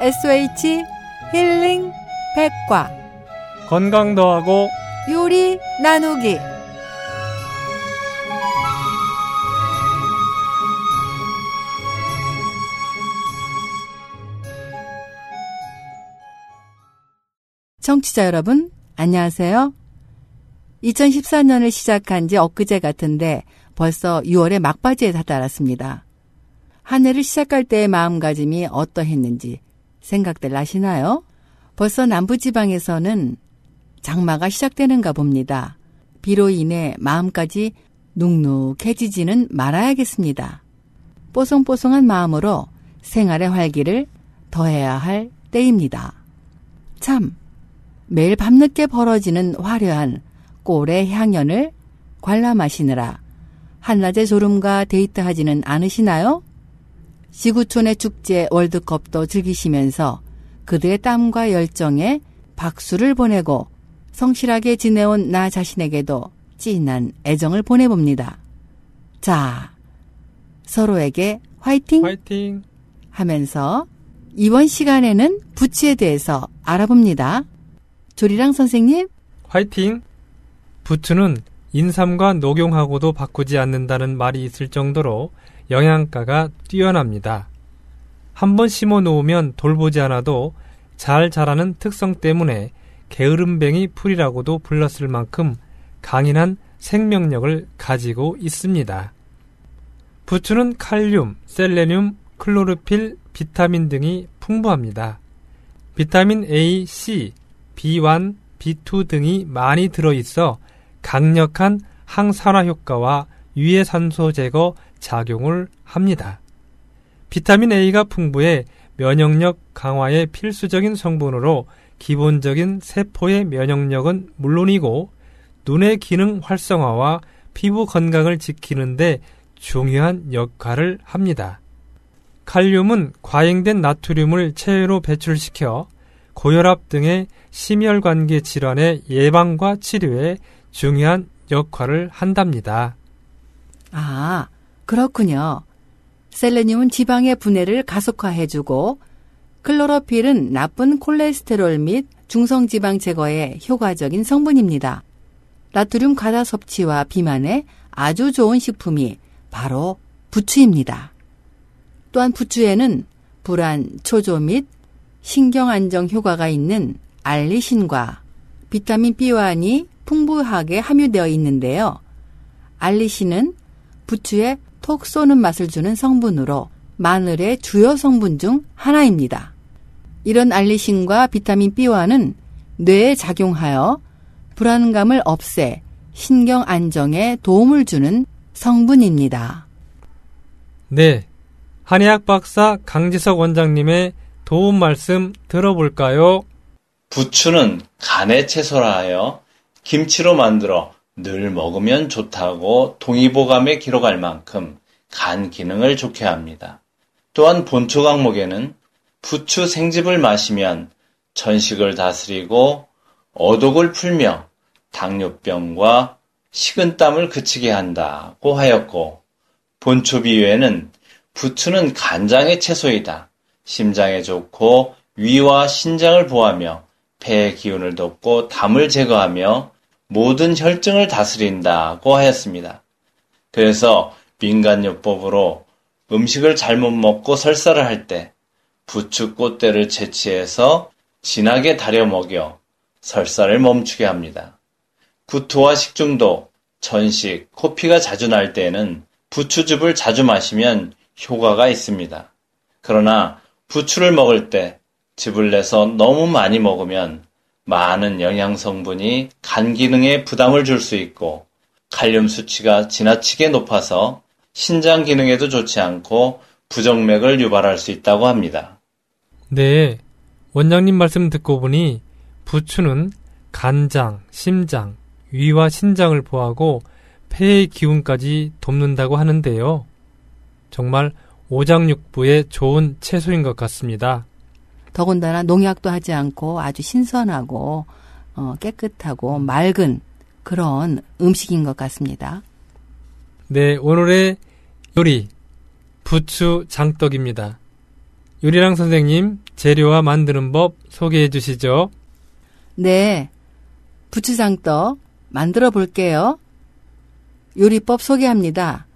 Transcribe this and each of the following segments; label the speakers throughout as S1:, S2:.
S1: SOH 힐링 백과
S2: 건강 더하고
S1: 요리 나누기 청취자 여러분 안녕하세요. 2014년을 시작한 지 엊그제 같은데 벌써 6월의 막바지에 다다랐습니다. 한 해를 시작할 때의 마음가짐이 어떠했는지 생각들 나시나요? 벌써 남부지방에서는 장마가 시작되는가 봅니다. 비로 인해 마음까지 눅눅해지지는 말아야겠습니다. 뽀송뽀송한 마음으로 생활의 활기를 더해야 할 때입니다. 참, 매일 밤늦게 벌어지는 화려한 꼴의 향연을 관람하시느라 한낮의 졸음과 데이트하지는 않으시나요? 지구촌의 축제 월드컵도 즐기시면서 그들의 땀과 열정에 박수를 보내고 성실하게 지내온 나 자신에게도 찐한 애정을 보내봅니다. 자, 서로에게 화이팅!
S2: 화이팅!
S1: 하면서 이번 시간에는 부츠에 대해서 알아봅니다. 조리랑 선생님,
S2: 화이팅! 부추는 인삼과 녹용하고도 바꾸지 않는다는 말이 있을 정도로 영양가가 뛰어납니다. 한번 심어 놓으면 돌보지 않아도 잘 자라는 특성 때문에 게으름뱅이 풀이라고도 불렀을 만큼 강인한 생명력을 가지고 있습니다. 부추는 칼륨, 셀레늄, 클로르필, 비타민 등이 풍부합니다. 비타민 A, C, B1, B2 등이 많이 들어있어 강력한 항산화 효과와 유해산소 제거 작용을 합니다. 비타민 A가 풍부해 면역력 강화에 필수적인 성분으로 기본적인 세포의 면역력은 물론이고 눈의 기능 활성화와 피부 건강을 지키는데 중요한 역할을 합니다. 칼륨은 과잉된 나트륨을 체외로 배출시켜 고혈압 등의 심혈관계 질환의 예방과 치료에 중요한 역할을 한답니다.
S1: 아, 그렇군요. 셀레늄은 지방의 분해를 가속화해주고 클로로필은 나쁜 콜레스테롤 및 중성지방 제거에 효과적인 성분입니다. 나트륨 과다 섭취와 비만에 아주 좋은 식품이 바로 부추입니다. 또한 부추에는 불안, 초조 및 신경 안정 효과가 있는 알리신과 비타민 B1이 풍부하게 함유되어 있는데요. 알리신은 부추에 톡 쏘는 맛을 주는 성분으로 마늘의 주요 성분 중 하나입니다. 이런 알리신과 비타민 B와는 뇌에 작용하여 불안감을 없애 신경 안정에 도움을 주는 성분입니다.
S2: 네. 한의학 박사 강지석 원장님의 도움 말씀 들어볼까요?
S3: 부추는 간의 채소라 하여 김치로 만들어 늘 먹으면 좋다고 동의보감에 기록할 만큼 간 기능을 좋게 합니다. 또한 본초 강목에는 부추 생즙을 마시면 전식을 다스리고 어독을 풀며 당뇨병과 식은땀을 그치게 한다고 하였고 본초 비유에는 부추는 간장의 채소이다. 심장에 좋고 위와 신장을 보하며 폐의 기운을 덮고 담을 제거하며 모든 혈증을 다스린다고 하였습니다. 그래서 민간요법으로 음식을 잘못 먹고 설사를 할 때 부추 꽃대를 채취해서 진하게 달여 먹여 설사를 멈추게 합니다. 구토와 식중독, 전식, 코피가 자주 날 때에는 부추즙을 자주 마시면 효과가 있습니다. 그러나 부추를 먹을 때 즙을 내서 너무 많이 먹으면 많은 영양 성분이 간 기능에 부담을 줄 수 있고 칼륨 수치가 지나치게 높아서 신장 기능에도 좋지 않고 부정맥을 유발할 수 있다고 합니다.
S2: 네. 원장님 말씀 듣고 보니 부추는 간장, 심장, 위와 신장을 보하고 폐의 기운까지 돕는다고 하는데요. 정말 오장육부에 좋은 채소인 것 같습니다.
S1: 더군다나 농약도 하지 않고 아주 신선하고 어, 깨끗하고 맑은 그런 음식인 것 같습니다.
S2: 네, 오늘의 요리 부추 장떡입니다. 유리랑 선생님, 재료와 만드는 법 소개해 주시죠.
S1: 네. 부추 장떡 만들어 볼게요. 요리법 소개합니다.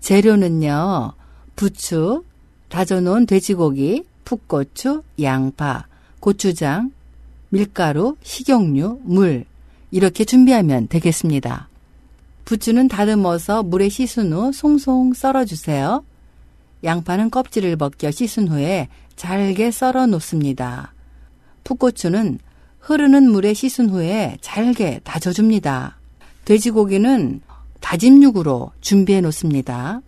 S1: 재료는요. 부추, 다져놓은 돼지고기, 풋고추, 양파, 고추장, 밀가루, 식용유, 물 이렇게 준비하면 되겠습니다. 부추는 다듬어서 물에 씻은 후 송송 썰어주세요. 양파는 껍질을 벗겨 씻은 후에 잘게 썰어 놓습니다. 풋고추는 흐르는 물에 씻은 후에 잘게 다져줍니다. 돼지고기는 다진 육으로 준비해 놓습니다.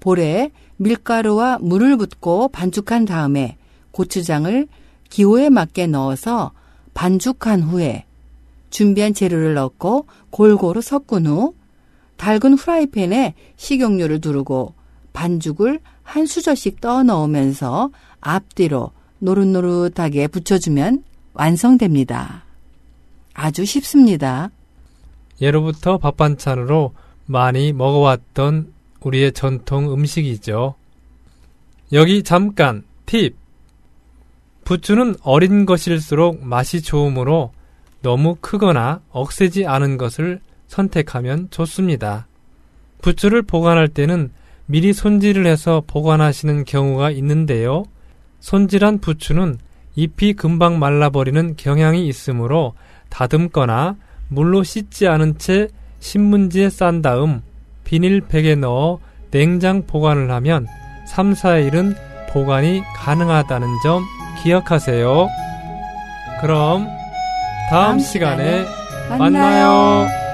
S1: 볼에 밀가루와 물을 붓고 반죽한 다음에 고추장을 기호에 맞게 넣어서 반죽한 후에 준비한 재료를 넣고 골고루 섞은 후 달군 후라이팬에 식용유를 두르고 반죽을 한 수저씩 떠 넣으면서 앞뒤로 노릇노릇하게 붙여주면 완성됩니다. 아주 쉽습니다.
S2: 예로부터 밥 반찬으로 많이 먹어왔던 우리의 전통 음식이죠. 여기 잠깐 팁. 부추는 어린 것일수록 맛이 좋으므로 너무 크거나 억세지 않은 것을 선택하면 좋습니다. 부추를 보관할 때는 미리 손질을 해서 보관하시는 경우가 있는데요. 손질한 부추는 잎이 금방 말라버리는 경향이 있으므로 다듬거나 물로 씻지 않은 채 신문지에 싼 다음 비닐팩에 넣어 냉장 보관을 하면 3, 4일은 보관이 가능하다는 점 기억하세요. 그럼 다음,
S1: 다음
S2: 시간에
S1: 시간에
S2: 만나요.